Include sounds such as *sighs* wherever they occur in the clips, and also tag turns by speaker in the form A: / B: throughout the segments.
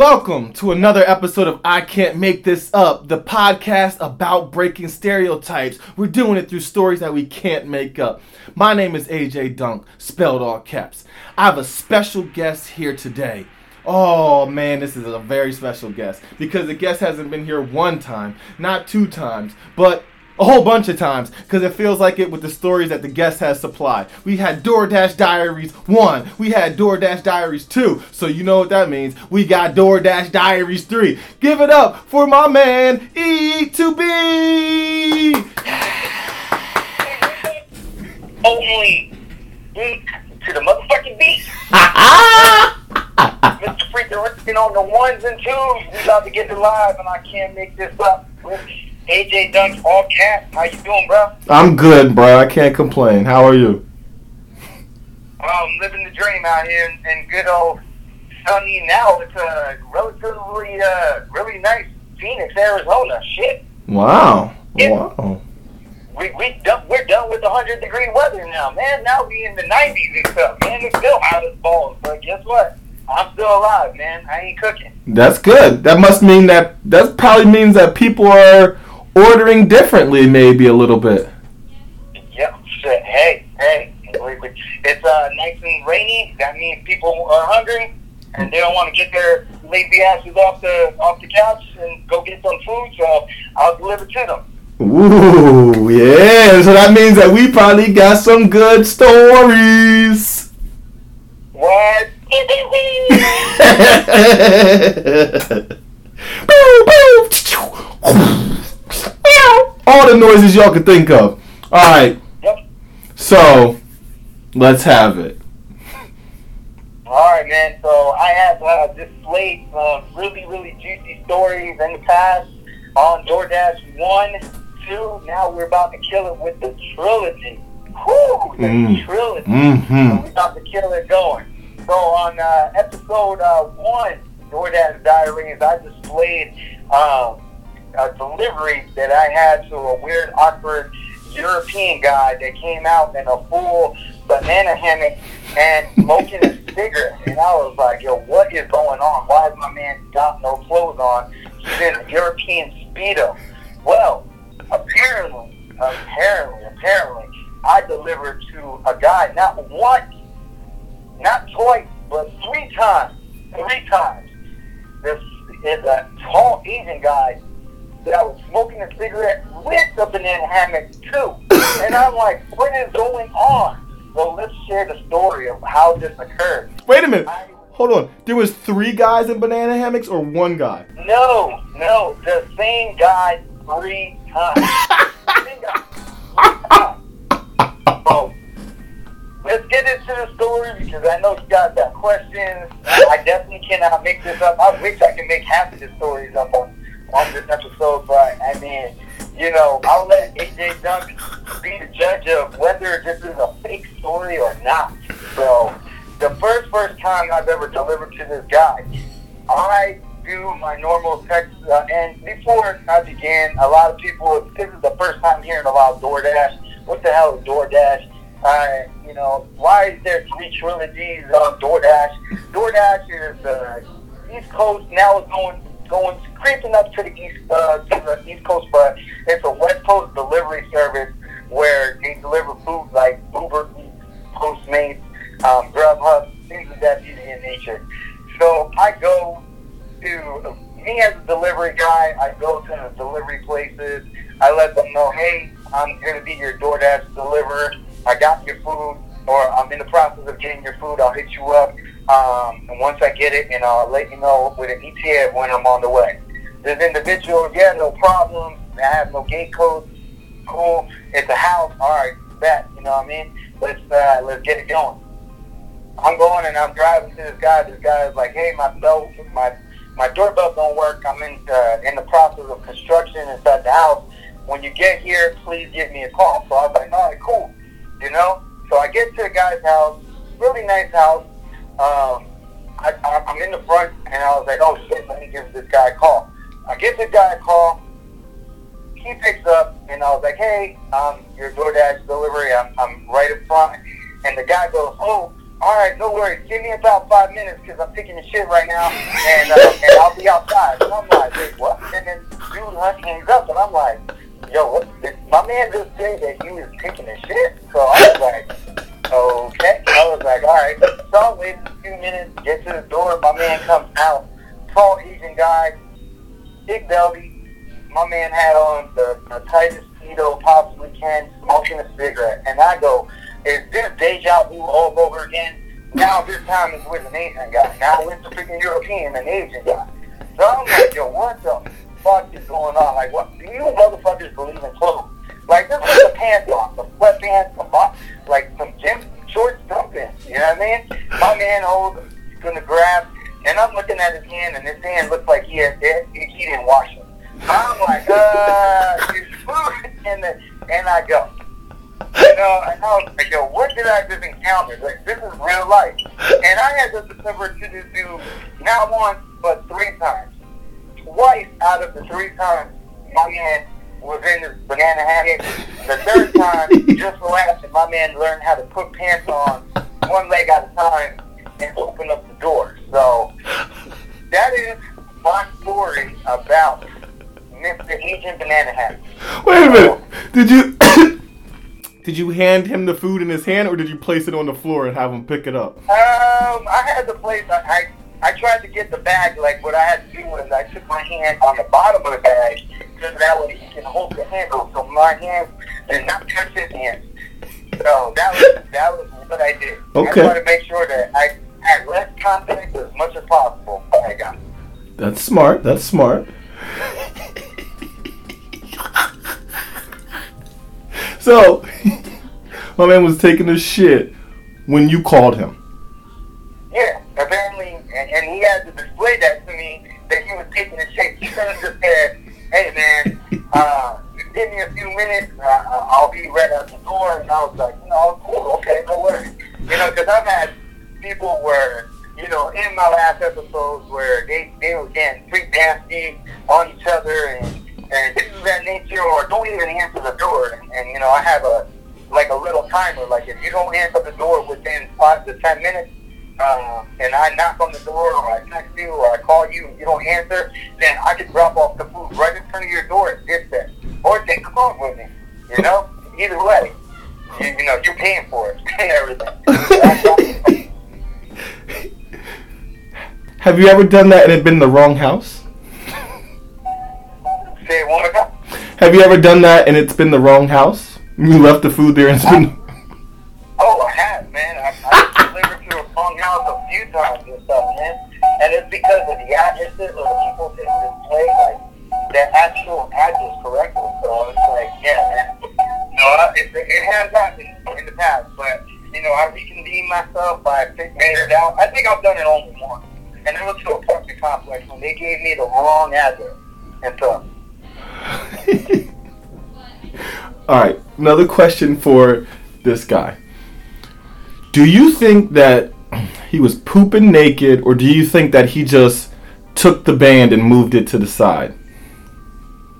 A: Welcome to another episode of I Can't Make This Up, the podcast about breaking stereotypes. We're doing it through stories that we can't make up. My name is AJ Dunk, spelled all caps. I have a special guest here today. Oh man, this is a very special guest because the guest hasn't been here one time, not two times, but a whole bunch of times because it feels like it with the stories that the guest has supplied. We had DoorDash Diaries 1, we had DoorDash Diaries 2, so you know what that means. We got DoorDash Diaries 3. Give it up for my man Eat2Beat! *sighs*
B: only to the motherfucking beat. *laughs* Mr. Freaking Risking on the ones and twos. We about to get it live, and I can't make this up. AJ Dunk, all cat. How you doing, bro?
A: I'm good, bro. I can't complain. How are you?
B: Well, I'm living the dream out here in, in good old sunny now. It's a relatively, uh, really nice Phoenix, Arizona. Shit.
A: Wow. Wow.
B: We, we done, we're done with the 100 degree weather now, man. Now we in the 90s and stuff, man. It's still hot as balls, but guess what? I'm still alive, man. I ain't cooking.
A: That's good. That must mean that that probably means that people are ordering differently, maybe a little bit.
B: Yep. Shit. Hey, hey. It's uh, nice and rainy. That means people are hungry and they don't want to get their lazy asses off the off the couch and go get some food. So I'll deliver to them.
A: Ooh, yeah. So that means that we probably got some good stories.
B: What? *laughs* *laughs*
A: Boom, boom. All the noises y'all can think of. All right.
B: Yep.
A: So, let's have it.
B: All right, man. So I have uh, displayed uh, really, really juicy stories in the past on DoorDash one, two. Now we're about to kill it with the trilogy. Whew, the
A: Mm.
B: trilogy.
A: Mm-hmm.
B: We're about to kill it going. So on uh, episode uh, one, DoorDash Diaries, I displayed um, a delivery that I had to a weird, awkward European guy that came out in a full banana hammock and smoking a *laughs* cigarette. And I was like, yo, what is going on? Why has my man got no clothes on? He's in a European Speedo. Well, apparently, apparently, apparently, I delivered to a guy not once, not twice, but three times. Three times. This is a tall Asian guy that I was smoking a cigarette with a banana hammock too. *coughs* And I'm like, what is going on? Well, let's share the story of how this occurred.
A: Wait a minute.
B: I,
A: Hold on. There was three guys in banana hammocks or one guy?
B: no, no, the same guy three times. *laughs* Same guy. So, *laughs* oh, let's get into the story because I know you guys got questions. *laughs* I definitely cannot make this up. I wish I could make half of the stories up on, on this episode, but I mean, you know, I'll let AJ Dunk be the judge of whether this is a fake story or not. So, the first first time I've ever delivered to this guy, I do my normal text, uh, and before I began, a lot of people, this is the first time hearing about DoorDash. What the hell is DoorDash? Uh, you know, why is there three trilogies on DoorDash? DoorDash is uh, East Coast, now it's going, going, creeping up to the East, uh, to the East Coast, but it's a West Coast delivery service where they deliver food like Uber Eats, Postmates, um, Grubhub, things of that nature. So I go to me as a delivery guy. I go to the delivery places. I let them know, hey, I'm to be your DoorDash deliverer. I got your food, or I'm in the process of getting your food. I'll hit you up, um, and once I get it, and I'll let you know with an ETA when I'm on the way. This individual, yeah, no problem. I have no gate code. Cool. It's a house. All right, bet. You know what I mean? Let's uh, let's get it going. I'm going and I'm driving to this guy. This guy is like, hey, my belt, my my doorbell don't work. I'm in uh, in the process of construction inside the house. When you get here, please give me a call. So I was like, all right, cool. You know. So I get to the guy's house. Really nice house. Um, I, I'm in the front, and I was like, oh shit, let me give this guy a call. I give the guy a call. He picks up, and I was like, hey, um, your DoorDash delivery. I'm, I'm right in front. And the guy goes, oh, all right, no worries. Give me about five minutes because I'm taking a shit right now, and uh, and I'll be outside. And I'm like, wait, what? And then dude hangs up, and I'm like, yo, what? My man just said that he was taking a shit. So I was like, okay. I was like, all right. So I waited a few minutes, get to the door. My man comes out, tall Asian guy, big belly. My man had on the, the tightest speedo possibly can, smoking a cigarette, and I go, is this deja vu all over again? Now this time it's with an Asian guy. Now it's a freaking European and Asian guy. So I'm like, yo, what the fuck is going on? Like, what? Do you motherfuckers believe in clothes? Like, this is the pants on, the sweatpants, the box, like some gym shorts, something. You know what I mean? My man holds, he's gonna grab, and I'm looking at his hand, and his hand looks like he had he, he didn't wash it. I'm like, uh, you food, and the, and I go. You know, and I was like, yo, what did I just encounter? Like, this is real life. And I had to deliver to this dude not once, but three times. Twice out of the three times, my man was in this banana hammock. The third time, just happened, my man learned how to put pants on one leg at a time and open up the door. So that is my story about Mr. Asian Banana Hammock.
A: Wait a minute. Did you *coughs* did you hand him the food in his hand, or did you place it on the floor and have him pick it up?
B: Um, I had the place. I, I I tried to get the bag. Like what I had to do was I took my hand on the bottom of the bag, because that way he can hold the handle, so my hand did not touch his hand. So that was that was what I did.
A: Okay.
B: I wanted to make sure that I had less contact as much as possible.
A: That's smart. That's smart. so, *laughs* my man was taking a shit when you called him.
B: Yeah, apparently, and, and he had to display that to me that he was taking a shit. He could have just said, "Hey man, uh, give me a few minutes. Uh, uh, I'll be right out the door." And I was like, "No, cool, okay, no worries." You know, because I've had people where, you know, in my last episodes where they they were getting freak nasty on each other and and things of that nature, or don't even answer the door. And, and you know, I have a like a little timer. Like if you don't answer the door within five to ten minutes uh, and I knock on the door or I text you or I call you and you don't answer, then I can drop off the food right in front of your door and dip that. Or take a phone with me. You know? Either way. You, you know, you're paying for it *laughs* everything.
A: Have you ever done that and it been the wrong house?
B: Say it one more time.
A: Have you ever done that and it's been the wrong house? You left the food there and it's been.
B: And. It's because of the addresses or the people didn't display like their actual address correctly. So it's like, yeah, man. No, it, it has happened in the past, but you know, I reconvened myself. I figured it out. I think I've done it only once, and it was to a apartment complex when they gave me the wrong address and stuff. *laughs*
A: All right, another question for this guy. Do you think that he was pooping naked, or do you think that he just took the band and moved it to the side?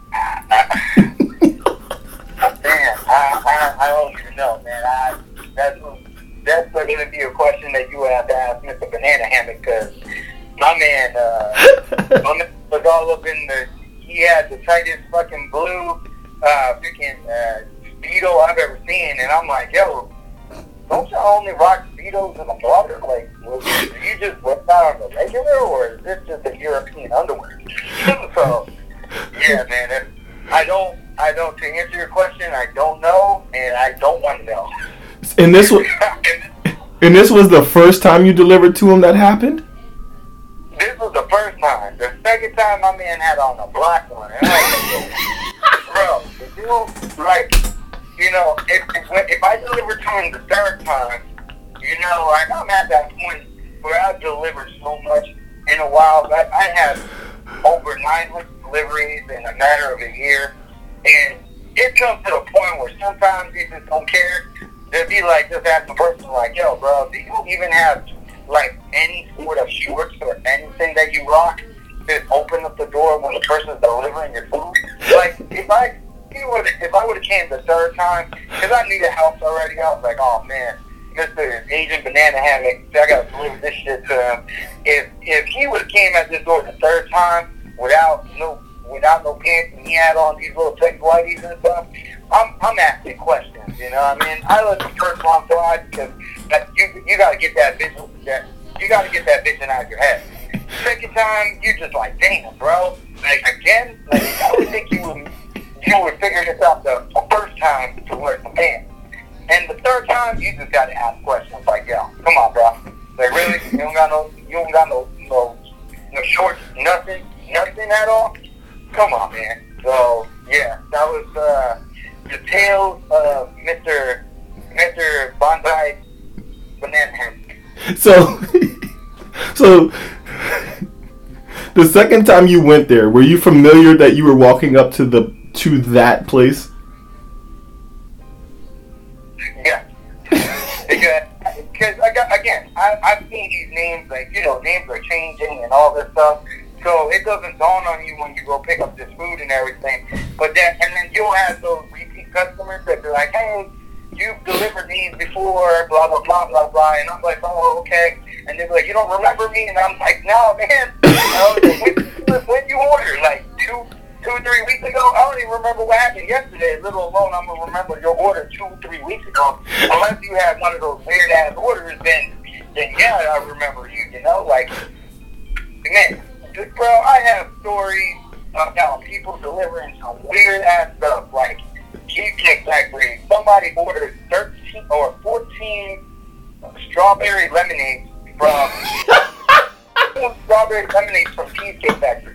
B: Man, I, I, I don't even know, man. That's that's going to be a question that you would have to ask Mr. Banana Hammock because my man, uh, *laughs* my man was all up in the. He had the tightest fucking blue, uh, freaking uh, speedo I've ever seen, and I'm like, yo, don't y'all only rock speedos in the water? Like, was, do you just whip out on the regular, or is this just a European underwear? *laughs* so, yeah, man. It, I don't. I don't. To answer your question, I don't know, and I don't want to know.
A: And this was *laughs* and this was the first time you delivered to him that happened.
B: You know, if if, if I deliver to him the third time, you know, like I'm at that point where I've delivered so much in a while. That I have over 900 deliveries in a matter of a year, and it comes to the point where sometimes you just don't care. They'll be like, just ask the person, like, yo, bro, do you even have like any sort of shorts or anything that you rock to open up the door when the person's delivering your food? Like, if I he would if I would have came the third time, because I knew the house already, I was like, oh man, Mr. Asian Banana Hammock, I got to deliver this shit to him. If if he would have came at this door the third time without no without no pants and he had on these little tech whiteys and stuff, I'm I'm asking questions. You know, what I mean, I let the first one fly because that, you you got to get that vision that you got to get that vision out of your head. Second time, you just like, damn, bro. Like again, like I would think you would you would figure this out the first time to wear some pants. And the third time, you just got to ask questions like, yo, come on, bro. Like, really? You don't got no, you don't got no, no, no shorts, nothing, nothing at all? Come on, man. So, yeah, that was uh, the tale of Mr. Mr. Bonsai Banana.
A: So, *laughs* so the second time you went there, were you familiar that you were walking up to the to that place?
B: Yeah. because, I got, again, I, I've seen these names, like, you know, names are changing and all this stuff. So it doesn't dawn on you when you go pick up this food and everything. But then, and then you'll have those repeat customers that be like, hey, you've delivered these before, blah, blah, blah, blah, blah. And I'm like, oh, okay. And they're like, you don't remember me? And I'm like, no, man. *laughs* Oh, when, when you order, like, two, two three weeks ago, I don't even remember what happened yesterday, let alone I'm to remember your order two three weeks ago. Unless you had one of those weird-ass orders, then, then yeah, I remember you, you know? Like, man, bro, I have stories about people delivering some weird-ass stuff, like Cheesecake Factory. Somebody ordered 13 or 14 strawberry lemonades from... *laughs* strawberry lemonades from Cheesecake Factory.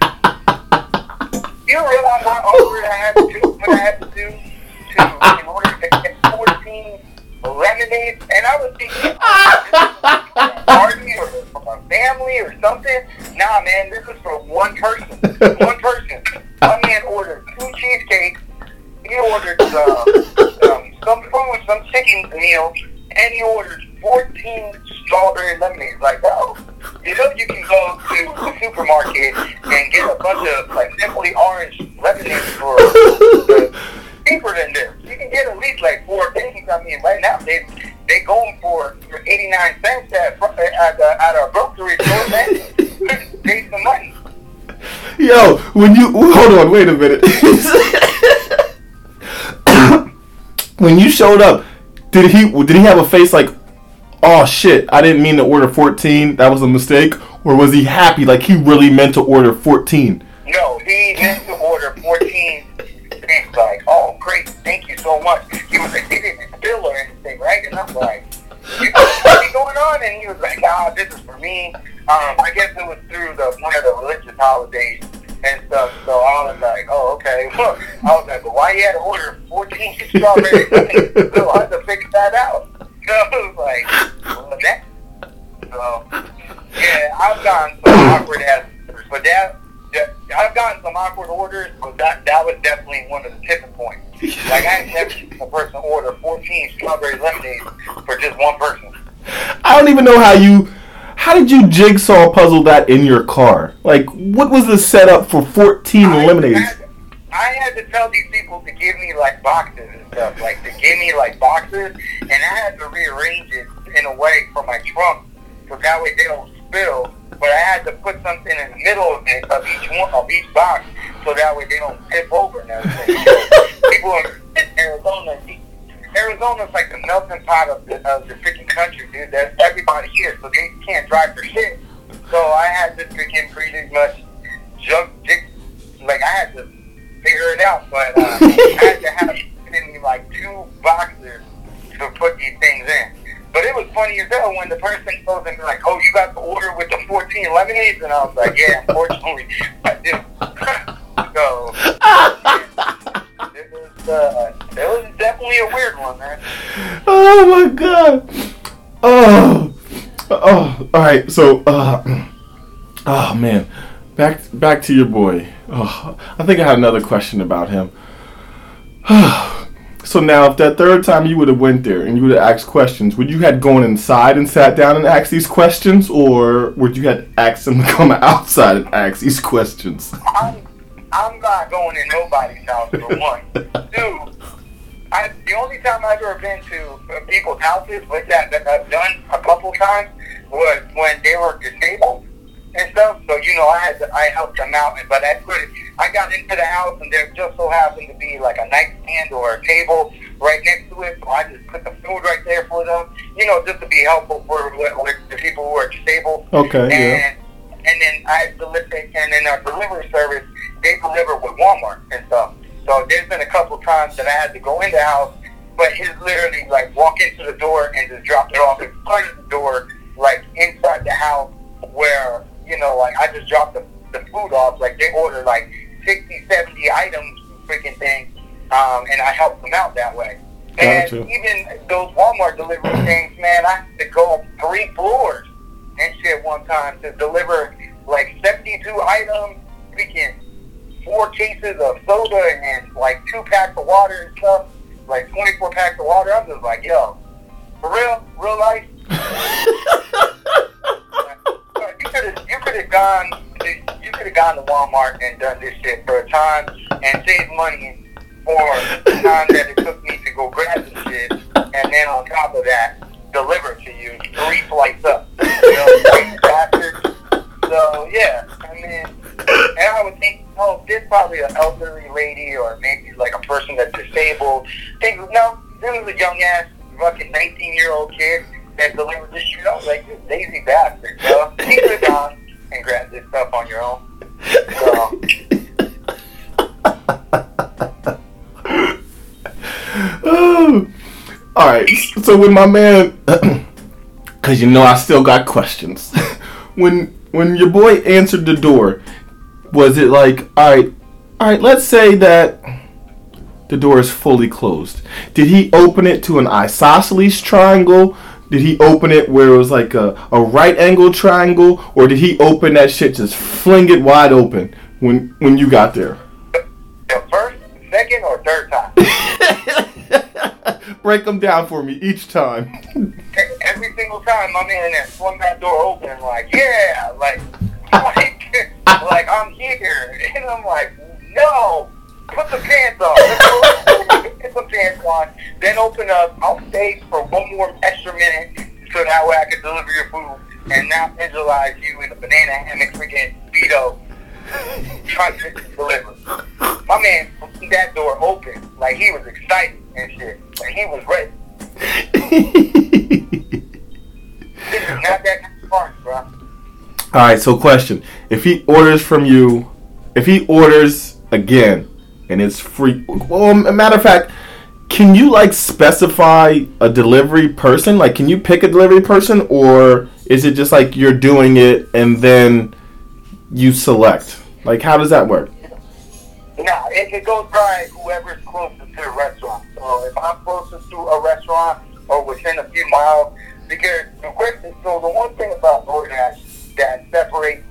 B: You realize how awkward I had to what I had to do to in order to get 14 lemonades? And I was thinking, a party or from a family or something. Nah, man, this is for one person. One person. My man ordered two cheesecakes. He ordered uh, um, some food, some chicken meal, and he ordered 14 strawberry lemonades. Like, bro, you know you can go to the supermarket and get a bunch of like simply orange lemonades for *laughs* cheaper than this. You can get at least like four things. I mean, right now they they going for 89 cents at at, uh, at a grocery store. Man, *laughs* pay some money.
A: Yo, when you hold on, wait a minute. *laughs* when you showed up, did he did he have a face like, oh shit, I didn't mean to order 14, that was a mistake, or was he happy like he really meant to order 14?
B: No, he meant to order 14 things. Like, oh, great, thank you so much. He was like, he didn't spill or anything, right? And I'm like, what's going on? And he was like, ah, this is for me. Um, I guess it was through the one of the religious holidays and stuff. So I was like, oh, okay. *laughs* Look, I was like, but why you had to order 14 *laughs* strawberry? So I had to figure that out. So *laughs* I was like, well, that. So, yeah, I've gotten some awkward ass orders, but that, that I've gotten some awkward orders, but that that was definitely one of the tipping points. Like I never seen a person order 14 strawberry lemonades for just one person.
A: I don't even know how you. How did you jigsaw puzzle that in your car? Like, what was the setup for 14
B: I
A: lemonades?
B: had, I had to tell these people to give me like boxes and stuff, like to give me like boxes, and I had to rearrange it in a way for my trunk, so that way they don't spill. But I had to put something in the middle of it of each one of each box, so that way they don't tip over and everything. So people in Arizona's like the melting pot of the, of the freaking country, dude. There's everybody here, so they can't drive for shit. So I had to freaking pretty much jump, jig, like I had to figure it out, but uh, *laughs* I had to have in like two boxes to put these things in. But it was funny as hell when the person goes and be like, "Oh, you got the order with the 14 lemonades," and I was like, "Yeah, unfortunately, I do." *laughs* so uh, it was definitely a weird one, man.
A: Oh my god. Oh. Oh. All right. So. Uh, oh man. Back back to your boy. Oh, I think I had another question about him. *sighs* so now, if that third time you would have went there and you would have asked questions, would you had gone inside and sat down and asked these questions, or would you had asked them to come *laughs* outside and ask these questions?
B: I'm, I'm not going in nobody's house for one. *laughs* Two, I, the only time I've ever been to people's houses with that I've done a couple times was when they were disabled and stuff. So you know, I had to, I helped them out, and but I put it, I got into the house and there just so happened to be like a nightstand or a table right next to it. So I just put the food right there for them. You know, just to be helpful for with the people who are disabled.
A: Okay,
B: and,
A: yeah.
B: And then I deliver, and then our delivery service, they deliver with Walmart and stuff. So there's been a couple times that I had to go in the house, but he's literally like walk into the door and just drop it off in front of the door, like inside the house where, you know, like I just dropped the, the food off. Like they order like 60, 70 items, freaking thing, um, and I helped them out that way.
A: Gotcha.
B: Even those Walmart delivery things, man, I had to go three floors and shit one time to deliver like 72 items, freaking four cases of soda and like two packs of water and stuff, like 24 packs of water. I'm just like, yo, for real, real life. *laughs* you could have you could have gone you could have gone to Walmart and done this shit for a time and saved money for the time that it took me to go grab the shit, and then on top of that, deliver it to you three flights up. You know, you bastard. So yeah, I mean, and I would think, oh, this probably an elderly lady or maybe like a person that's disabled. Think, no, this was a young ass fucking 19 year old kid that delivered this shit. I was like, this lazy bastard, bro. You could have gone and grabbed this stuff on your own. So,
A: Oh. All right. So when my man, *clears throat* because you know I still got questions. *laughs* when when your boy answered the door, was it like, all right, all right? Let's say that the door is fully closed. Did he open it to an isosceles triangle? Did he open it where it was like a, a right angle triangle, or did he open that shit just fling it wide open when when you got there?
B: the first, second, or third time. *laughs*
A: Break them down for me each time.
B: Every single time my man that swung that door open, like, yeah, like, like, *laughs* like I'm here. And I'm like, no, put the pants on. Put the pants on. Then open up. I'll stay for one more extra minute so that way I can deliver your food and not visualize you in a banana hammock freaking speedo trying to deliver. My man that door open like he was excited and shit. Like he was ready. *laughs* This that kind of party, bro.
A: All right, so question: If he orders from you, if he orders again, and it's free, well, a matter of fact, can you like specify a delivery person? Like, can you pick a delivery person, or is it just like you're doing it and then you select? Like, how does that work?
B: No, it, it goes by whoever's closest to the restaurant. So if I'm closest to a restaurant or within a few miles, because the question, so the one thing about DoorDash that separates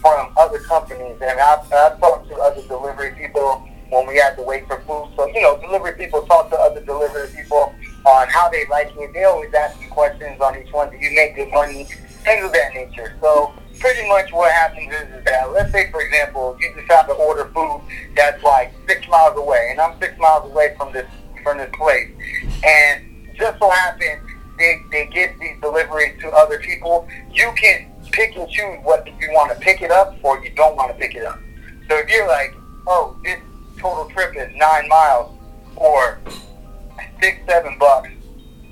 B: from other companies, and I've, I've talked to other delivery people when we had to wait for food. So, you know, delivery people talk to other delivery people on how they like it. They always ask you questions on each one. Do you make good money? Things of that nature. So pretty much what happens is, is that, let's say, for example, you have to order food that's like six miles away, and I'm six miles away from this from this place. And just so happens they, they get these deliveries to other people. You can pick and choose what you want to pick it up or you don't want to pick it up. So if you're like, oh, this total trip is nine miles or six, seven bucks,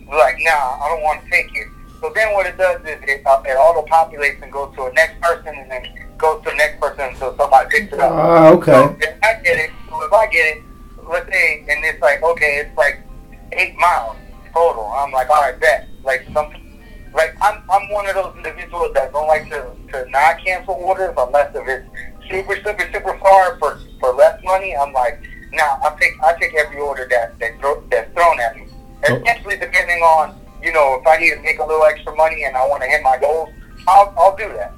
B: you're like, nah, I don't want to take it. So then what it does is it, uh, it auto populates and goes to a next person and then goes to the next person until somebody picks it up.
A: Ah, okay.
B: So if I get it, so if I get it, let's say, and it's like, okay, it's like eight miles total. I'm like, all right, bet. Like some, like I'm, I'm one of those individuals that don't like to, to not cancel orders unless if it's super, super, super far for, for less money. I'm like, nah, I take, I take every order that, that throw, that's thrown at me.
A: Oh.
B: Essentially, depending on, you know, if I need to make a little extra money and I want to hit my goals, I'll, I'll do that.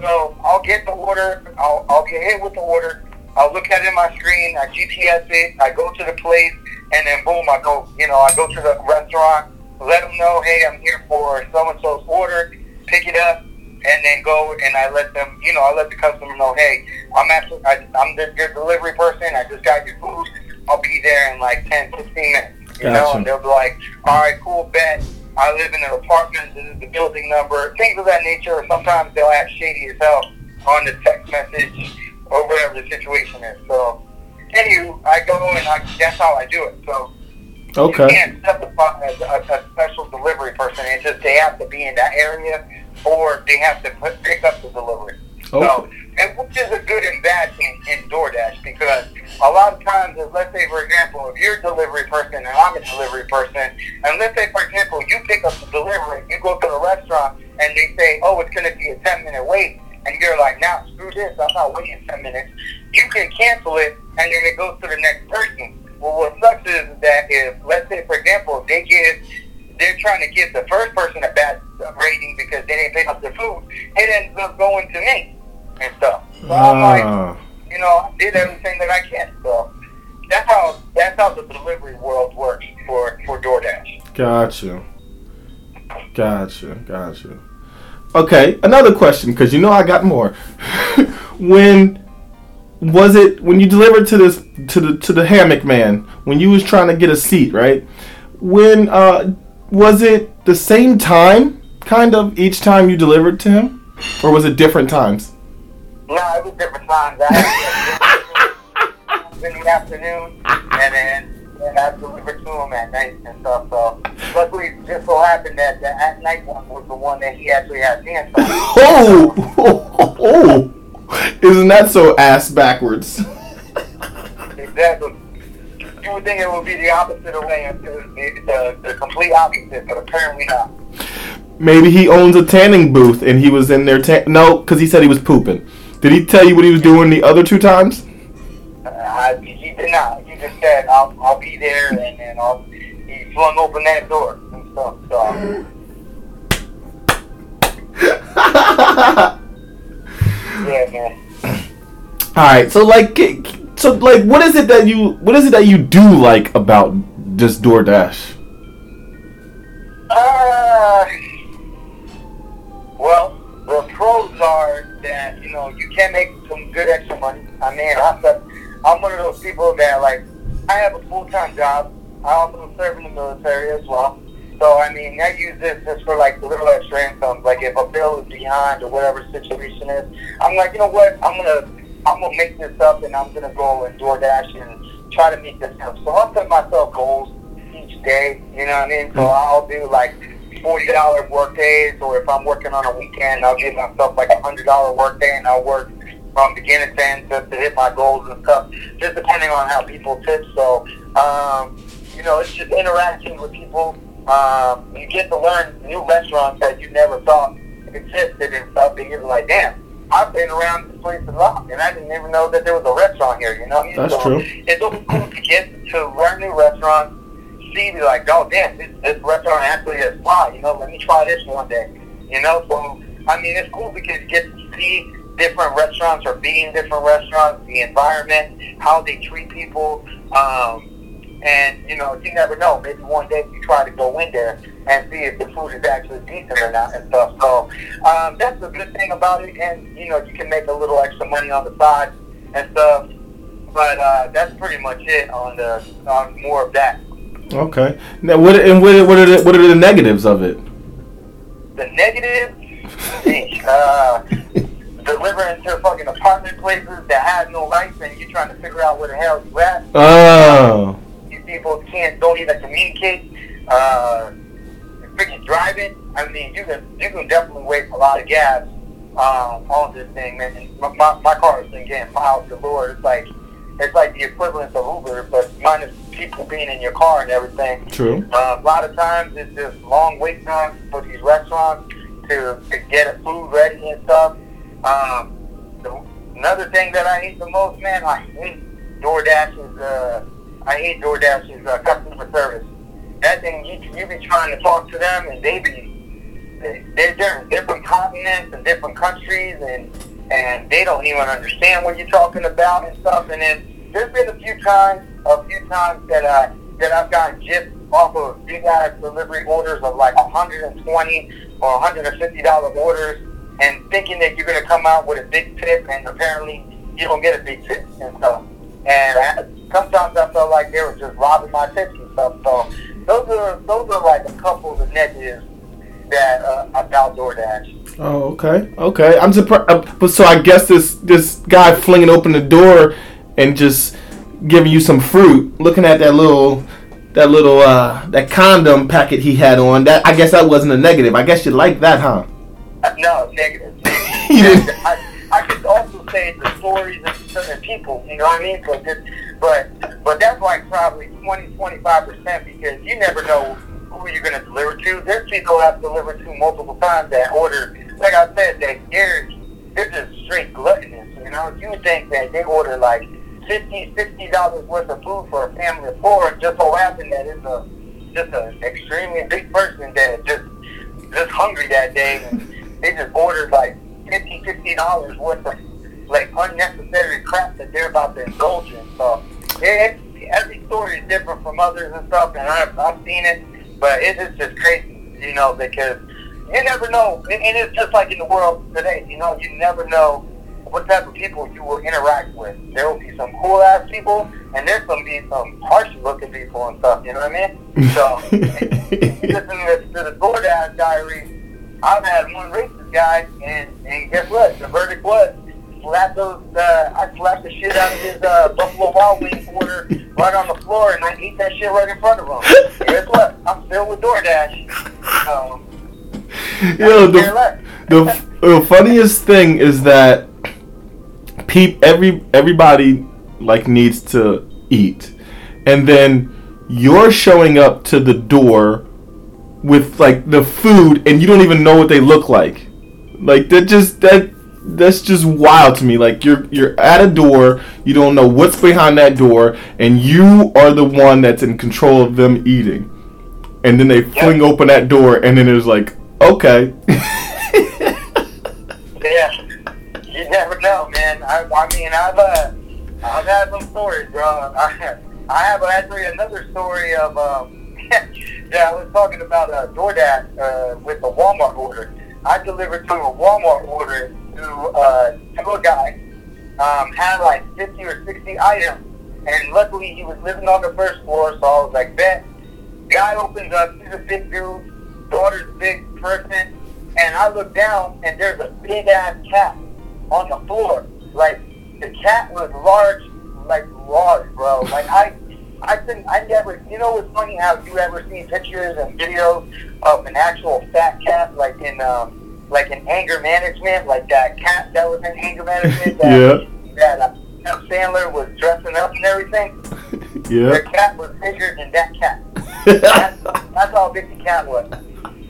B: So I'll get the order. I'll, I'll get hit with the order. I'll look at it on my screen. I GPS it. I go to the place, and then boom, I go. You know, I go to the restaurant. Let them know, hey, I'm here for so and so's order. Pick it up, and then go and I let them. You know, I let the customer know, hey, I'm actually, I, I'm the, your delivery person. I just got your food. I'll be there in like 10, 15 minutes. You know, and they'll be like, all right, cool, bet. I live in an apartment. This is the building number. Things of that nature. Sometimes they'll act shady as hell on the text message or whatever the situation is. So, anywho, I go and I, that's how I do it. So, you
A: Okay.
B: can't specify as a, a special delivery person. It's just they have to be in that area or they have to put, pick up the delivery.
A: Okay.
B: So, and which is a good and bad thing in DoorDash because a lot of times, if, let's say, for example, if you're a delivery person and I'm a delivery person, and let's say, for example, you pick up the delivery, you go to a restaurant, and they say, oh, it's going to be a 10 minute wait, and you're like, nah, screw this, I'm not waiting 10 minutes. You can cancel it, and then it goes to the next person. Well, what sucks is that if, let's say, for example, they give they're trying to give the first person a bad rating because they didn't pick up their food, it ends up going to me and stuff. So I'm like,
A: Ah,
B: you know, I did everything that I can. So that's how that's how the delivery world works for for DoorDash.
A: gotcha. Gotcha. Gotcha. Okay, another question because you know I got more. *laughs* when was it when you delivered to this to the to the hammock man when you was trying to get a seat, right? When uh was it the same time kind of each time you delivered to him or was it different times?
B: No, it was different times. *laughs* In the afternoon, and then and I delivered to him at night and stuff. So luckily, it just so happened that the at night one was the one that he actually had pants on. *laughs*
A: Oh, oh, *laughs* oh, isn't that so ass backwards?
B: Exactly. You would think it would be the opposite of way, the, the, the complete opposite, but apparently not.
A: Maybe he owns a tanning booth and he was in there. Tan- no, because he said he was pooping. Did he tell you what he was doing the other two times?
B: Uh, he did not. Just said, I'll, I'll be there, and then I'll, he flung open that door and stuff. So, yeah, man.
A: All right, so like, so like, what is it that you, what is it that you do like about this DoorDash?
B: Uh, well, the pros are that you know you can make some good extra money. I mean, I'm, I'm one of those people that like I have a full time job. I also serve in the military as well. So I mean, I use this just for like the little extra income. Like if a bill is behind or whatever situation is, I'm like, you know what? I'm gonna I'm gonna make this up and I'm gonna go and DoorDash and try to make this up. So I'll set myself goals each day. You know what I mean? So mm-hmm. I'll do like forty dollar work days, or if I'm working on a weekend, I'll give myself like a hundred dollar work day, and I'll work from beginning to end just to hit my goals and stuff. Just depending on how people tip. So um, you know, it's just interaction with people. Um, you get to learn new restaurants that you never thought existed and stuff. And you're like, damn. I've been around this place a lot, and I didn't even know that there was a restaurant here. You know,
A: That's
B: so
A: true.
B: It's always cool to get to learn new restaurants, see, be like, oh damn, this, this restaurant actually is fly. You know, let me try this one day. You know, so I mean, it's cool because you get to see different restaurants or be in different restaurants, the environment, how they treat people, um, and you know, you never know. Maybe one day you try to go in there and see if the food is actually decent or not and stuff. So um, that's a good thing about it, and you know, you can make a little extra money on the side and stuff. But uh, that's pretty much it on the on more of that.
A: Okay. Now, what and what, what are the, what are the negatives of it?
B: The negative, uh, delivering to fucking apartment places that have no lights, and you're trying to figure out where the hell you at.
A: Oh,
B: These people can't don't even communicate. Uh, freaking driving. I mean, you can you can definitely waste a lot of gas um, on this thing, man. My, my, my car has been getting miles galore. It's like it's like the equivalent of Uber, but minus people being in your car and everything.
A: true.
B: Uh, a lot of times it's just long wait times for these restaurants to, to get a food ready and stuff. Um, the, another thing that I hate the most, man, I hate DoorDash's. Uh, I hate DoorDash's uh, customer service. That thing, you you be trying to talk to them, and they be they- they're, they're different continents and different countries, and and they don't even understand what you're talking about and stuff. And then there's been a few times, a few times that I that I've gotten just off of big ass delivery orders of like 120 or 150 dollar orders, and thinking that you're gonna come out with a big tip, and apparently you don't get a big tip and stuff. and I, sometimes I felt like they were just robbing my tips and stuff. So those are those are like a couple of the negatives that uh, about DoorDash.
A: Oh, okay, okay. I'm surprised, uh, but so I guess this this guy flinging open the door and just giving you some fruit, looking at that little that little uh that condom packet he had on. That I guess that wasn't a negative. I guess you like that, huh?
B: No, negative. *laughs*
A: Didn't-
B: I, I could also say the stories of certain people, you know what I mean? But this, but but that's like probably 20, 25 percent because you never know who you're going to deliver to. There's people I've delivered to multiple times that order, like I said, that they're they're just straight gluttonous. You know, you would think that they order like fifty, sixty dollars worth of food for a family of four, and just so happen that it's a just an extremely big person that just just hungry that day, and they just ordered like fifty, fifty dollars worth of like unnecessary crap that they're about to indulge in. So it, it, every story is different from others and stuff, and I've, I've seen it, but it is just crazy, you know, because you never know, and and it's just like in the world today, you know, you never know what type of people you will interact with. There will be some cool ass people, and there's to be some harsh looking people and stuff. You know what I mean? So, *laughs* listening to, to the DoorDash diary, I've had one racist guy, and and guess what? The verdict was slapped those. Uh, I slapped the shit out of his uh, Buffalo Wild Wings order right on the floor, and I ate that shit right in front of him. And guess what? I'm still with DoorDash. Um,
A: Yo, the, the the funniest thing is that peep every everybody like needs to eat, and then you're showing up to the door with like the food, and you don't even know what they look like. Like that just that that's just wild to me. Like you're you're at a door, you don't know what's behind that door, and you are the one that's in control of them eating. And then they fling open that door, and then it's like, okay. *laughs*
B: Yeah, you never know, man. I, I mean, I've uh, I've had some stories, bro. I, *laughs* I have actually another story of um, *laughs* yeah. I was talking about uh, DoorDash uh, with the Walmart order. I delivered to a Walmart order to uh, to a guy. Um, had like fifty or sixty items, and luckily he was living on the first floor, so I was like, bet. Guy opens up. He's a big dude. Daughter's big person and I look down and there's a big ass cat on the floor. Like the cat was large, like large, bro. Like I, I think I never. You know what's funny? How you ever seen pictures and videos of an actual fat cat, like in um, like in anger management, like that cat that was in anger management. *laughs* That,
A: Yeah.
B: That uh, Sandler was dressing up and everything. *laughs*
A: Yeah.
B: The cat was bigger than that cat. *laughs* That's, that's how big the cat was.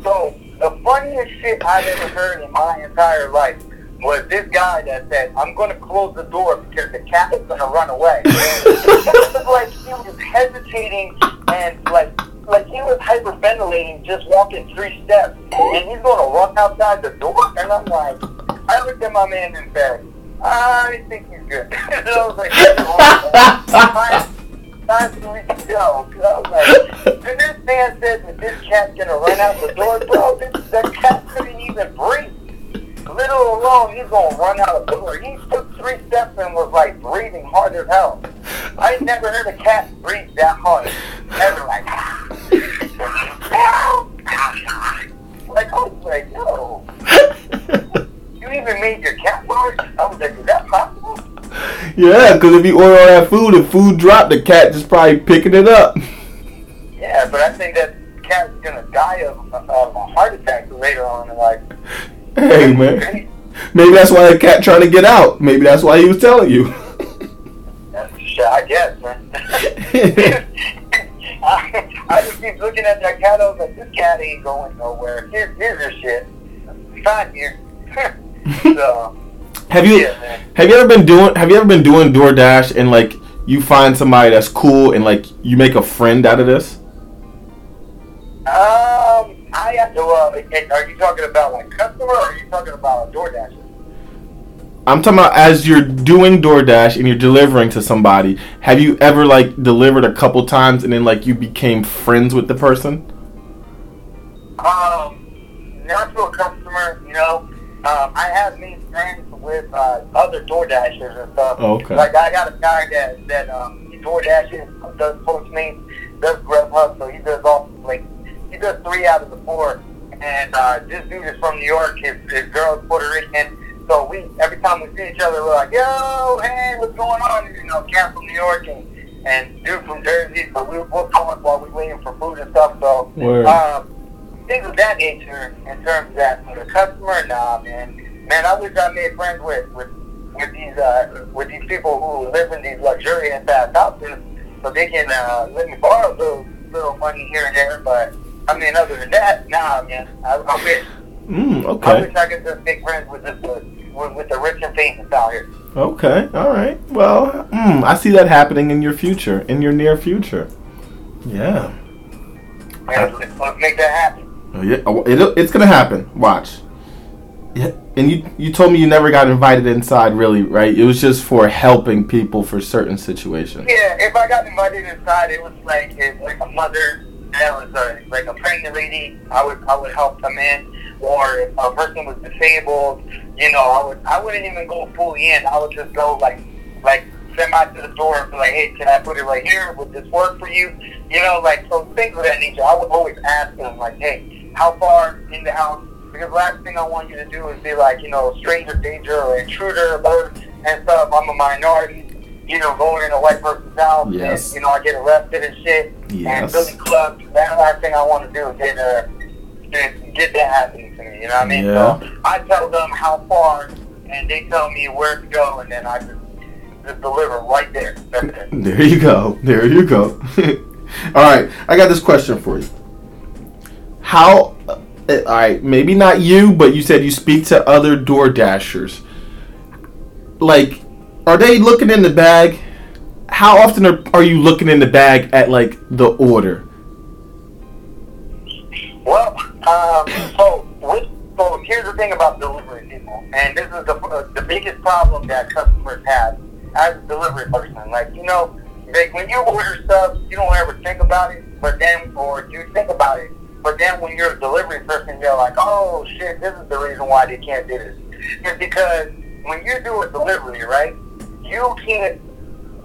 B: So the funniest shit I've ever heard in my entire life was this guy that said, "I'm going to close the door because the cat is going to run away." *laughs* it was like he was hesitating and like like he was hyperventilating, just walking three steps, and he's going to run outside the door. And I'm like, I looked at my man and said, "I think he's good." *laughs* and I was like, "Time time to go." I was like. And this man said that this cat's gonna run out the door, bro. This, that cat couldn't even breathe. Let alone he's gonna run out of door. He took three steps and was like breathing hard as hell. I never heard a cat breathe that hard. Ever like, like I was like, yo, you even made your cat bark? I was like, is that possible?
A: yeah, because if you order all that food and food dropped, the cat just probably picking it up.
B: Yeah, but I think that cat's gonna die of, of a heart attack later on in life.
A: Hey *laughs* man, maybe that's why the cat trying to get out. Maybe that's why he was telling you.
B: I guess, man. *laughs* *laughs* I, I just keep looking at that cat. I was like, this cat ain't going nowhere. Here's, here's her shit. Fine here. so,
A: have you
B: Yeah,
A: have you ever been doing Have you ever been doing DoorDash and like you find somebody that's cool and like you make a friend out of this?
B: um, I have to. Uh, are you talking about like customer, or are you talking about DoorDash?
A: I'm talking about as you're doing DoorDash and you're delivering to somebody. Have you ever like delivered a couple times and then like you became friends with the person?
B: Um, not to a customer, you know. Um, I have made friends with uh, other Door Dashers and stuff.
A: Oh, okay.
B: Like I got a guy that that um, he Door Dashes, does Postmates, does Grubhub, so he does all like he does three out of the four. And uh, this dude is from New York. His his girl's Puerto Rican. So we every time we see each other, we're like, "Yo, hey, what's going on?" You know, Cat from New York and and dude from Jersey. So we we're going while we're waiting for food and stuff. So
A: Word.
B: um, things of that nature in terms of that for the customer, nah, man. Man, I wish I made friends with with with these uh, with these people who live in these luxurious ass houses, so they can uh, let me borrow a little little money here and there. But I mean, other than that, nah, man. I, I wish
A: Mm,
B: I
A: okay.
B: wish I could just make friends with this with, the rich and famous out here.
A: Okay. All right. Well, mm, I see that happening in your future, in your near future. Yeah.
B: Man, let's, let's make that happen.
A: Oh, yeah. oh, It, it's gonna happen. Watch. Yeah. And you you told me you never got invited inside, really, right? It was just for helping people for certain situations.
B: Yeah, if I got invited inside, it was like it's like a mother that was a, like a pregnant lady. I would I would help them in, or if a person was disabled, you know, I would I wouldn't even go fully in. I would just go like like semi to the door and be like, hey, can I put it right here? Would this work for you? You know, like so things of that nature. I would always ask them like, hey, how far in the house? Because last thing I want you to do is be like, you know, stranger danger or intruder alert and stuff. I'm a minority you know, going in a white person's house.
A: Yes.
B: And, you know, I get arrested and shit.
A: Yes.
B: And Billy Club, that last thing I want to do is get, uh, get, get that happening to me. You know what I mean?
A: Yeah.
B: So I tell them how far, and they tell me where to go, and then I just, just deliver right there. *laughs*
A: There you go. There you go. *laughs* all right. I got this question for you. How? Uh, all right. Maybe not you, but you said you speak to other Door Dashers. Like, are they looking in the bag? How often are, are you looking in the bag at like the order?
B: Well, um, so with, so here's the thing about delivery people, and this is the uh, the biggest problem that customers have as a delivery person. Like you know, like when you order stuff, you don't ever think about it, but then or you think about it, but then when you're a delivery person, you're like, oh shit, this is the reason why they can't do this. It's because when you do a delivery, right, you can't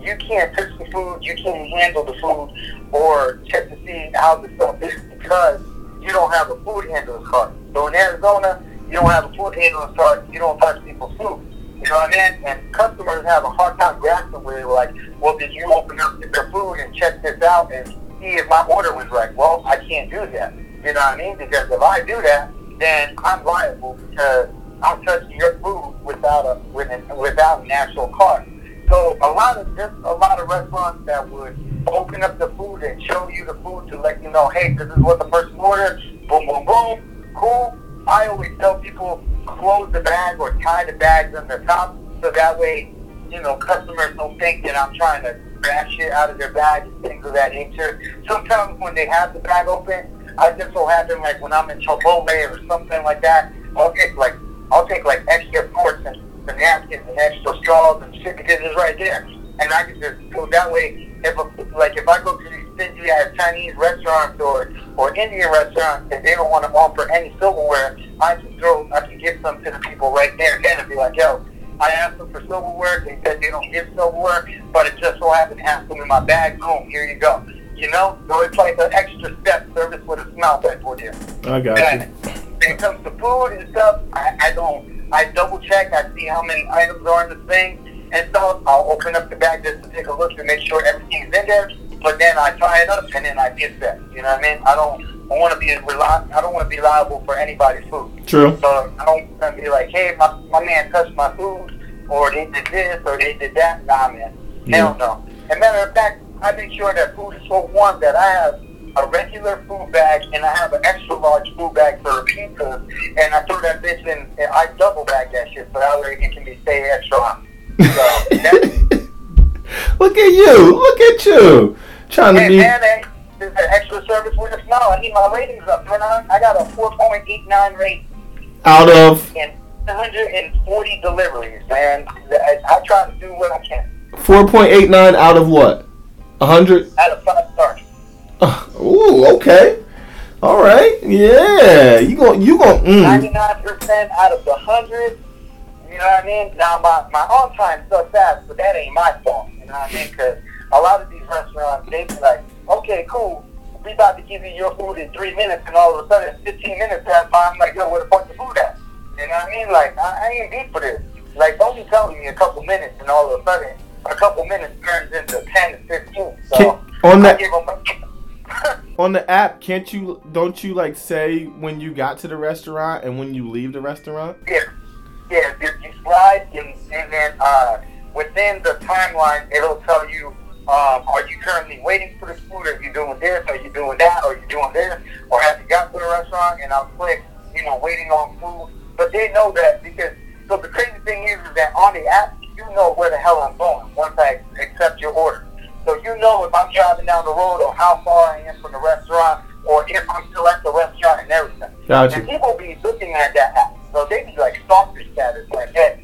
B: you can't touch the food, you can't handle the food, or check to see how the stuff is because you don't have a food handler's card. So in Arizona, you don't have a food handler's card, you don't touch people's food. You know what I mean? And customers have a hard time grasping where they're like, well, did you open up their food and check this out and see if my order was right? Well, I can't do that. You know what I mean? Because if I do that, then I'm liable because I'm touching your food without a with an, without an actual card. So a lot of just a lot of restaurants that would open up the food and show you the food to let you know, hey, this is what the person ordered. Boom, boom, boom. Cool. I always tell people close the bag or tie the bags on the top so that way, you know, customers don't think that I'm trying to grab shit out of their bag and things of that nature. Sometimes when they have the bag open, I just so happen like when I'm in Chipotle or something like that, I'll take like I'll take like extra and the napkins and extra straws and shit because it's right there. And I can just go that way. If a, like if I go to these stingy ass Chinese restaurants or or Indian restaurants and they don't want to offer any silverware, I can throw I can give some to the people right there and then and be like, yo, I asked them for silverware. They said they don't give silverware, but it just so happened to have some in my bag. Boom, here you go. You know, so it's like an extra step service with a smile back for you.
A: I got
B: And
A: you.
B: when it comes to food and stuff, I, I don't. I double check. I see how many items are in the thing and stuff. I'll open up the bag just to take a look to make sure everything's in there. But then I tie it up and then I get that. You know what I mean? I don't. I want to be reli- I don't want to be liable for anybody's food.
A: True.
B: So I don't want to be like, hey, my, my man touched my food, or they did this, or they did that. Nah, man. Hell no. And matter of fact, I make sure that food is so warm that I have a regular food bag and I have an extra large food bag for pizzas, and I throw that bitch in. And I double bag that shit so that way it can be stay extra. So *laughs* that,
A: Look at you. Look at you. Trying to
B: hey
A: be.
B: man, hey, this is an extra service with a smile. I need my ratings up, man. I, I got a 4.89 rate
A: out of
B: in 140 deliveries, man. I, I try to do what I can.
A: 4.89 out of what? 100?
B: Out of five stars.
A: Uh, ooh, okay. All right, yeah, you go, you go. Mm.
B: Ninety-nine percent out of the hundred. You know what I mean? Now my my on time so fast, but that ain't my fault. You know what I mean? Because a lot of these restaurants, they be like, okay, cool, we about to give you your food in three minutes, and all of a sudden, 15 minutes pass by. I'm like, yo, where the fuck the food at? You know what I mean? Like, I, I ain't deep for this. Like, don't be telling me a couple minutes, and all of a sudden, a couple minutes turns into 10 to 15. So
A: on
B: I
A: that-
B: give 'em *laughs*
A: On the app, can't you? Don't you like say when you got to the restaurant and when you leave the restaurant?
B: Yeah, yeah. You, you slide, and, and then uh, within the timeline, it'll tell you: um, Are you currently waiting for the food? Are you doing this? Are you doing that? Are you doing this? Or have you got to the restaurant? And I'll click, you know, waiting on food. But they know that because. So the crazy thing is, is that on the app, you know where the hell I'm going once I accept your order. So you know if I'm driving down the road or how far I am from the restaurant or if I'm still at the restaurant and everything.
A: Gotcha.
B: And people be looking at that app. So they be like stalker status, like, hey,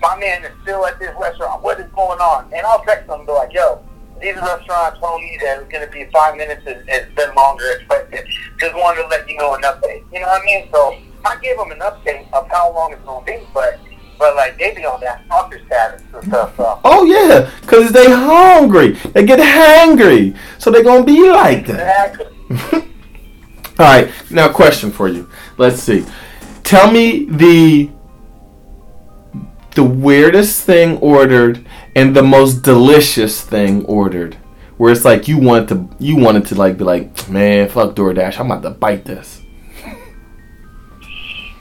B: my man is still at this restaurant. What is going on? And I'll text them and be like, yo, these restaurants told me that it's going to be five minutes. It, it's been longer expected. Just wanted to let you know an update. You know what I mean? So I gave them an update of how long it's going to be, but but like they be on that stalker status and stuff. So
A: Oh yeah, cause they hungry. They get hangry, so they gonna be like that.
B: exactly. *laughs*
A: All right, now question for you. Let's see. Tell me the the weirdest thing ordered and the most delicious thing ordered. Where it's like you want to you wanted to like be like, man, fuck DoorDash, I'm about to bite this.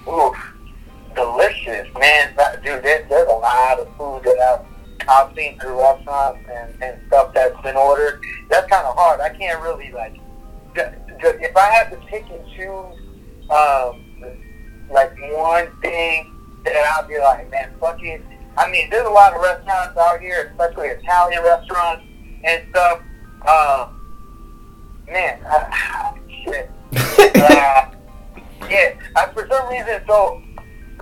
B: Oof, man. That, dude, there, there's a lot of food that I've, I've seen through restaurants and, and stuff that's been ordered. That's kind of hard. I can't really, like, if I had to pick and choose, um, like, one thing that I'd be like, man, fuck it. I mean, there's a lot of restaurants out here, especially Italian restaurants and stuff. Um, man, I, shit. *laughs* Uh, yeah, uh, for some reason, so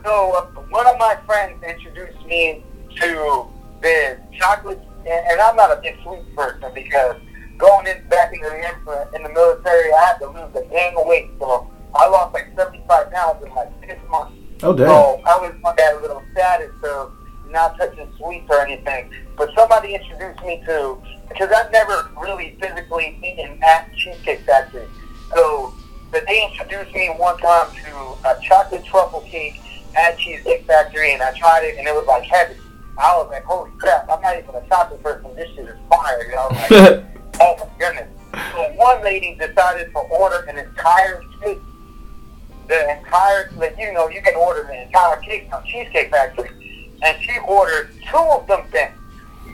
B: so uh, one of my friends introduced me to the chocolate, and, I'm not a big sweet person because going in back into the in the military, I had to lose a gang of weight, so I lost like 75 pounds in like six months.
A: Oh damn.
B: So I was on that little status of not touching sweets or anything. But somebody introduced me to because I've never really physically eaten at Cheesecake Factory. So but they introduced me one time to a chocolate truffle cake at Cheesecake Factory, and I tried it, and it was like heaven. I was like, holy crap! I'm not even a chocolate person. This shit is fire. You know, like, *laughs* oh my goodness. So one lady decided to order an entire cake the entire, like, you know, you can order the entire cake from Cheesecake Factory. And she ordered two of them things.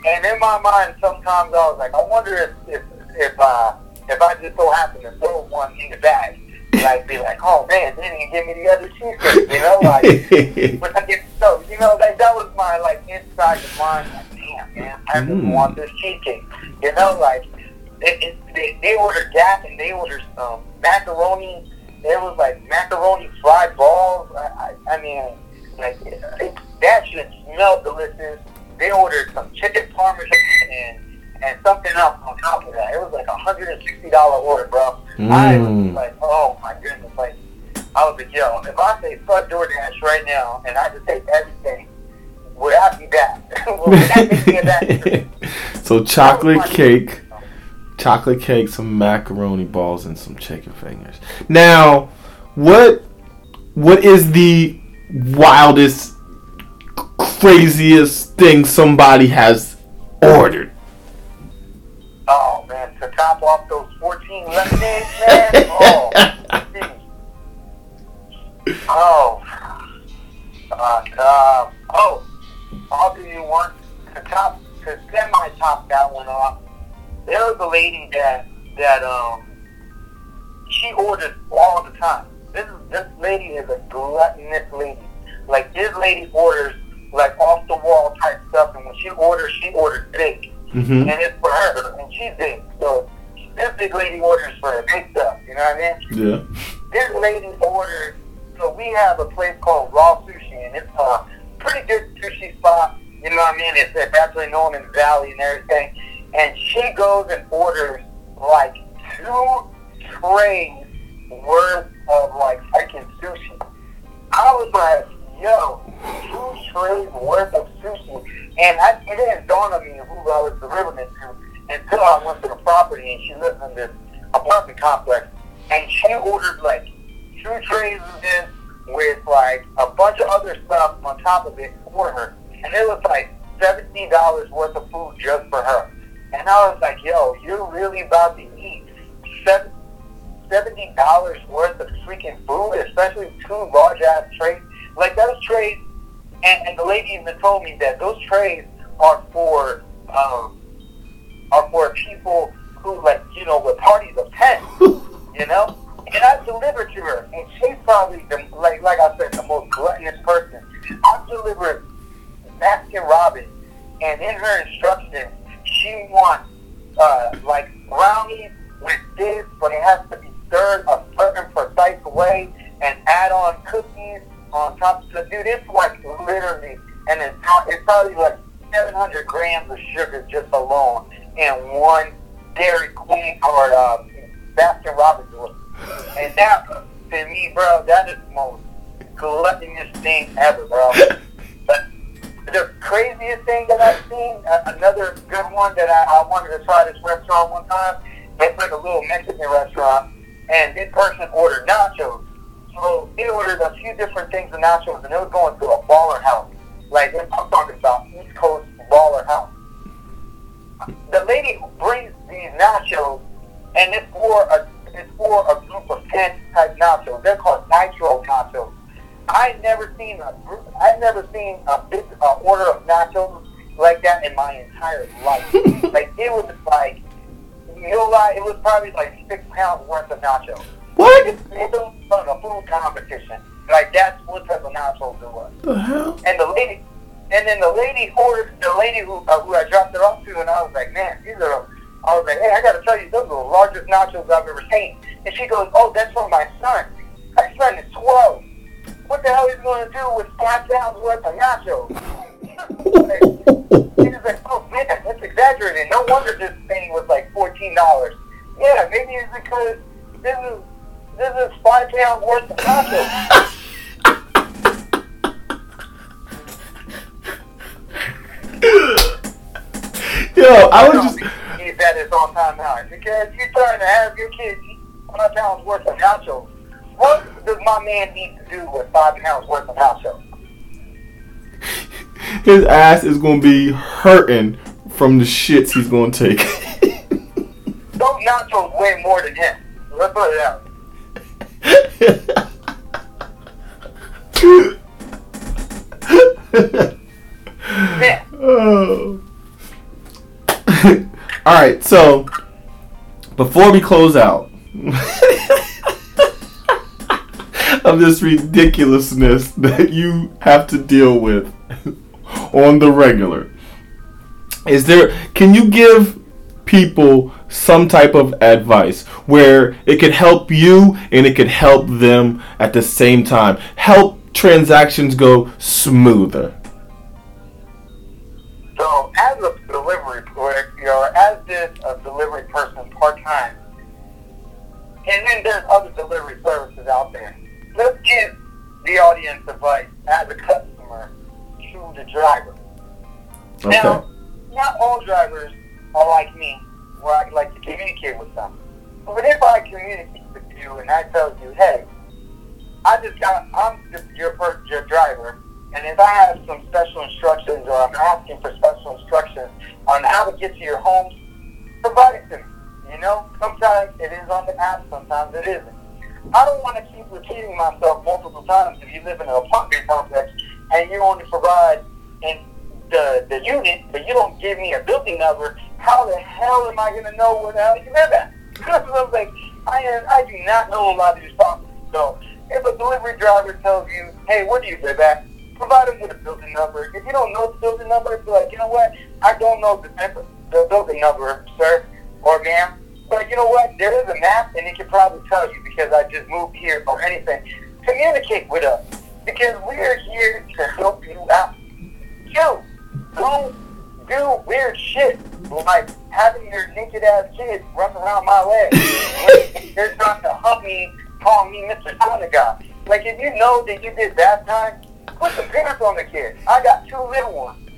B: And in my mind, sometimes I was like, I wonder if, if, if, uh, if I just so happen to throw one in the bag. Like, be like, oh man, they didn't give me the other cheesecake, you know? Like, *laughs* but I get so, you know, like, that was my, like, inside the mind, like, damn, man, I just
A: Mm.
B: want this cheesecake. You know, like, it, it, they, they ordered that and they ordered some macaroni. There was like macaroni fried balls. I, I, I mean, like it, that shit smelled delicious. They ordered some chicken parmesan and and something else on top of that. It was like a hundred and sixty dollar order, bro. I was
A: Mm.
B: like, oh my goodness, like I was like, yo, if I say fuck DoorDash right now and I just take everything, would I be back? *laughs* would that *laughs*
A: so chocolate cake, chocolate cake, some macaroni balls, and some chicken fingers. Now, what what is the wildest, craziest thing somebody has ordered?
B: Top off those 14 lemonades, man. *laughs* Oh, geez. oh, uh, uh, oh, I'll do you one to top to semi top that one off. There was a lady that that um she orders all the time. This is this lady is a gluttonous lady. Like this lady orders like off the wall type stuff, and when she orders, she orders big
A: Mm-hmm.
B: and it's for her, and she's big. So this big lady orders for big stuff. You know what I mean?
A: Yeah.
B: This lady ordered. So we have a place called RA Sushi, and it's a pretty good sushi spot. You know what I mean? It's, it's actually known in the valley and everything. And she goes and orders like two trays worth of like freaking sushi. I was like, yo, two trays worth of sushi. And I, it didn't dawn on me who I was delivering it to until I went to the property and she lives in this apartment complex. And she ordered like two trays of this with like a bunch of other stuff on top of it for her. And it was like $70 worth of food just for her. And I was like, yo, you're really about to eat seven, $70 worth of freaking food, especially two large ass trays. Like those trays, and, and the lady even told me that those trays are for, um, are for people who like, you know, with parties of 10, you know? And I delivered to her, and she's probably, the, like, like I said, the most gluttonous person. I delivered Baskin Robbins, and in her instructions, she wants uh, like brownies with this, but it has to be stirred a certain precise way, and add on cookies on top. So, dude, it's like literally, and it's, it's probably like 700 grams of sugar just alone in one Dairy Queen or uh, Baskin Robbins. And that, to me, bro, that is the most gluttonous thing ever, bro. *laughs* But the craziest thing that I've seen, uh, another good one that I, I wanted to try this restaurant one time. It's like a little Mexican restaurant, and this person ordered nachos. So he ordered a few different things of nachos, and it was going to a baller house. Like I'm talking about East Coast baller house. The lady who brings these nachos, and it's for a it's for a group of ten type nachos. They're called nitro nachos. I never seen a group. I've never seen a big uh, order of nachos like that in my entire life. *laughs* like it was like you know lie, it was probably like six pounds worth of nachos.
A: What?
B: It, it was like a food competition. Like that's what type of nachos it was.
A: The hell?
B: And the lady, and then the lady ordered the lady who uh, who I dropped it off to, and I was like, man, these are. I was like, hey, I got to tell you, those are the largest nachos I've ever seen. And she goes, oh, that's for my son. My son is 12. What the hell is he to do with five pounds worth of nachos? *laughs* He was like, oh man, that's exaggerated. No wonder this thing was like fourteen dollars. Yeah, maybe it's because this is this is five pounds worth of nachos. *laughs*
A: Yo, I was just.
B: Keep that is on time out because you're trying to have your kids eat five pounds worth of nachos. What does my man need to do with five pounds worth of nachos?
A: His ass is gonna be hurting from the shits he's gonna take. *laughs*
B: Those nachos weigh more than him. Let's put it out.
A: Oh. All right, so before we close out of this ridiculousness that you have to deal with on the regular, is there? Can you give people some type of advice where it could help you and it could help them at the same time? Help transactions go smoother.
B: So as a delivery you know, as this a delivery person part time, and then there's other delivery services out there. Let's give the audience advice as a customer to the driver.
A: Okay.
B: Now, not all drivers are like me, where I like to communicate with them. But if I communicate with you and I tell you, hey, I just got, I'm your first, your driver, and if I have some special instructions or I'm asking for special instructions on how to get to your homes, provide it to me. You know, sometimes it is on the app, sometimes it isn't. I don't want to keep repeating myself multiple times if you live in an apartment complex and you only provide in the the unit, but you don't give me a building number. How the hell am I going to know where the hell you live at? *laughs* I'm like, I am, I do not know a lot of these properties. So if a delivery driver tells you, hey, where do you live at? Provide them with a building number. If you don't know the building number, be like, you know what? I don't know the, the building number, sir or ma'am. But you know what? There is a map, and it can probably tell you because I just moved here or anything. Communicate with us because we are here to help you out. You don't do weird shit like having your naked ass kids run around my leg. *laughs* They're trying to hug me calling me Mr. Sonic guy. Like, if you know that you did that time, put some pants on the kid. I got two little ones.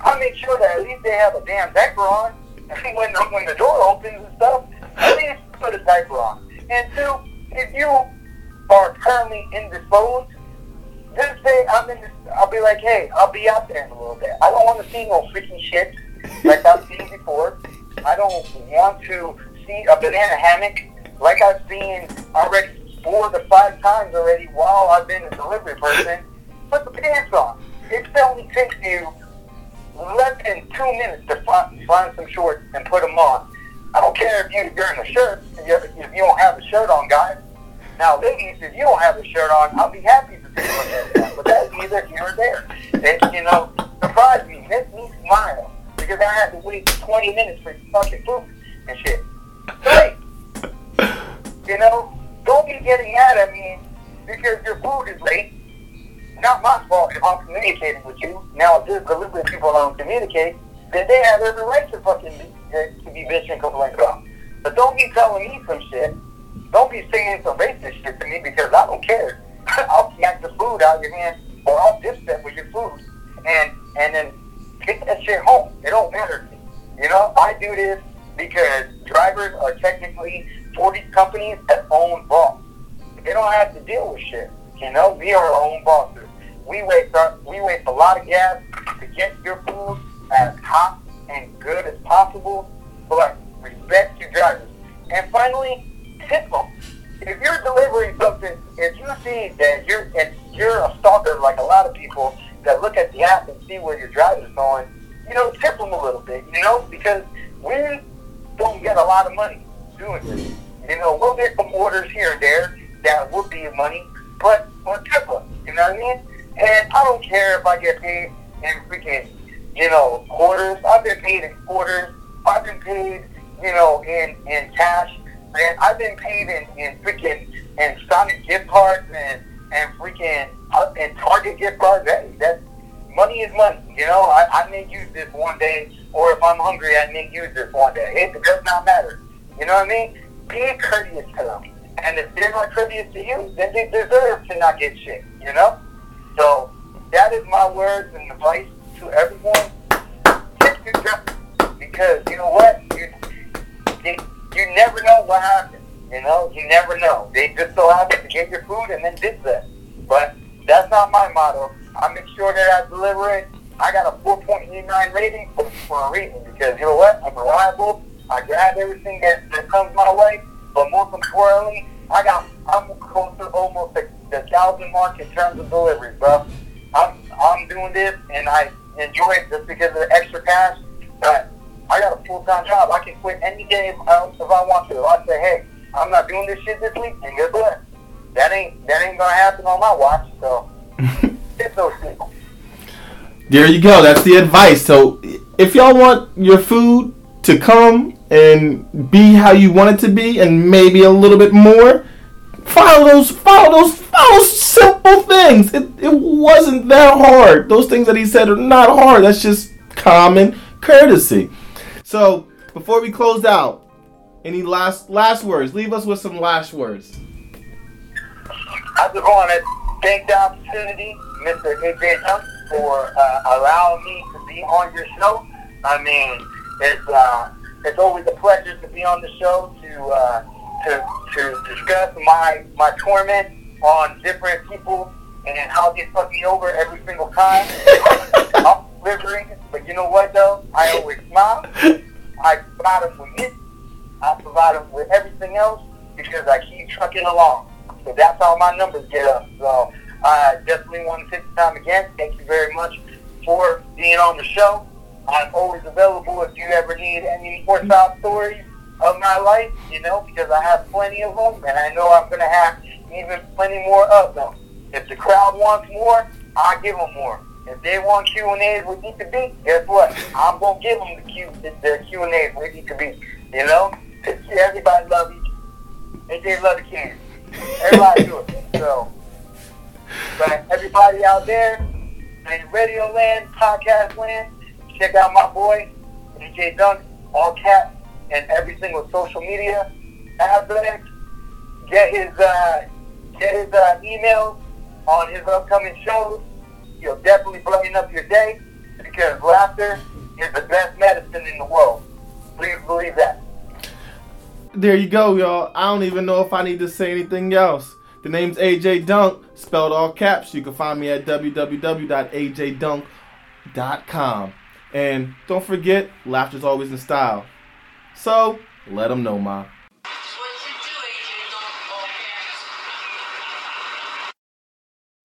B: I make sure that at least they have a damn diaper on. And *laughs* when the, when the door opens and stuff, at least put a diaper on. And two, if you are currently indisposed, just say I'm in this, I'll be like, hey, I'll be out there in a little bit. I don't want to see no freaking shit like I've seen before. I don't want to see a banana hammock like I've seen already four to five times already while I've been a delivery person. Put the pants on. It only takes you less than two minutes to find, find some shorts and put them on. I don't care if you're wearing a shirt, if you, if you don't have a shirt on, guys. Now, ladies, if you don't have a shirt on, I'll be happy to take a that. Here or there. It, you know, surprised me, makes me smile. Because I had to wait 20 minutes for fucking food and shit. Hey, you know, don't be getting mad at me because your food is late. Not my fault if I'm communicating with you. Now, if there's delivery people don't communicate, then they have every right to fucking be, uh, to be bitching and complain about. But don't be telling me some shit. Don't be saying some racist shit to me because I don't care. *laughs* I'll smack the food out of your hand or I'll dip that with your food and and then take that shit home. It don't matter. You know, I do this because drivers are technically for these companies that own boss. They don't have to deal with shit. You know, we are our own bosses. We waste our, we waste a lot of gas to get your food as hot and good as possible. But respect your drivers. And finally, tip them. If you're delivering something, if you see that you're if you're a stalker like a lot of people that look at the app and see where your driver's going, you know, tip them a little bit, you know, because we don't get a lot of money doing this. You know, we'll get some orders here and there that will be money, but we'll tip them, you know what I mean? And I don't care if I get paid in freaking, you know, quarters. I've been paid in quarters. I've been paid, you know, in, in cash. And I've been paid in, in freaking in Sonic gift cards and and freaking uh, and Target gift cards. Hey, that money is money. You know, I, I may use this one day, or if I'm hungry, I may use this one day. It, does not matter. You know what I mean? Be courteous to them. And if they're not courteous to you, then they deserve to not get shit. You know? So that is my words and advice to everyone. Because you know what? You, you you never know what happens. You know, you never know. They just so happen to get your food and then did that. But that's not my motto. I make sure that I deliver it. I got a 4.89 rating for, for a reason because you know what? I'm reliable. I grab everything that, that comes my way. But most importantly, I got I'm close to almost the, the thousand mark in terms of delivery, bro. I'm I'm doing this and I enjoy it just because of the extra cash. But I got a full time job. I can quit any day if I, if I want to. If I say, hey, I'm not doing this shit this week, and guess what? That ain't that ain't gonna happen on my watch. So *laughs* it's those people.
A: There you go. That's the advice. So if y'all want your food to come and be how you want it to be, and maybe a little bit more, follow those, follow those, follow those simple things. It, it wasn't that hard. Those things that he said are not hard. That's just common courtesy. So before we close out, any last last words? Leave us with some last words.
B: I just want to thank the opportunity, Mr. AJ for uh, allowing me to be on your show. I mean, it's uh, it's always a pleasure to be on the show to uh, to to discuss my my torment on different people and how they fuck me over every single time. *laughs* I'm but you know what though? I *laughs* always smile. I provide them with it. I provide them with everything else because I keep trucking along. So that's how my numbers get up. So I definitely want to take the time again. Thank you very much for being on the show. I'm always available if you ever need any more side stories of my life, you know, because I have plenty of them, and I know I'm going to have even plenty more of them. If the crowd wants more, I'll give them more. If they want Q and A's with Eat2Beat, guess what? I'm gonna give them the Q the Q and A's with to Be. You know, everybody love you. They just love the kids. Everybody do it. So, but everybody out there in Radio Land, Podcast Land, check out my boy AJ Dunk, all caps, and every single social media. Affleck, get his uh, get his uh, emails on his upcoming shows. He'll definitely brighten up your day because laughter is the best medicine in the world. Please believe that.
A: There you go, y'all. I don't even know if I need to say anything else. The name's AJ Dunk, spelled all caps. You can find me at www.ajdunk.com. And don't forget, laughter's always in style. So, let them know, Ma.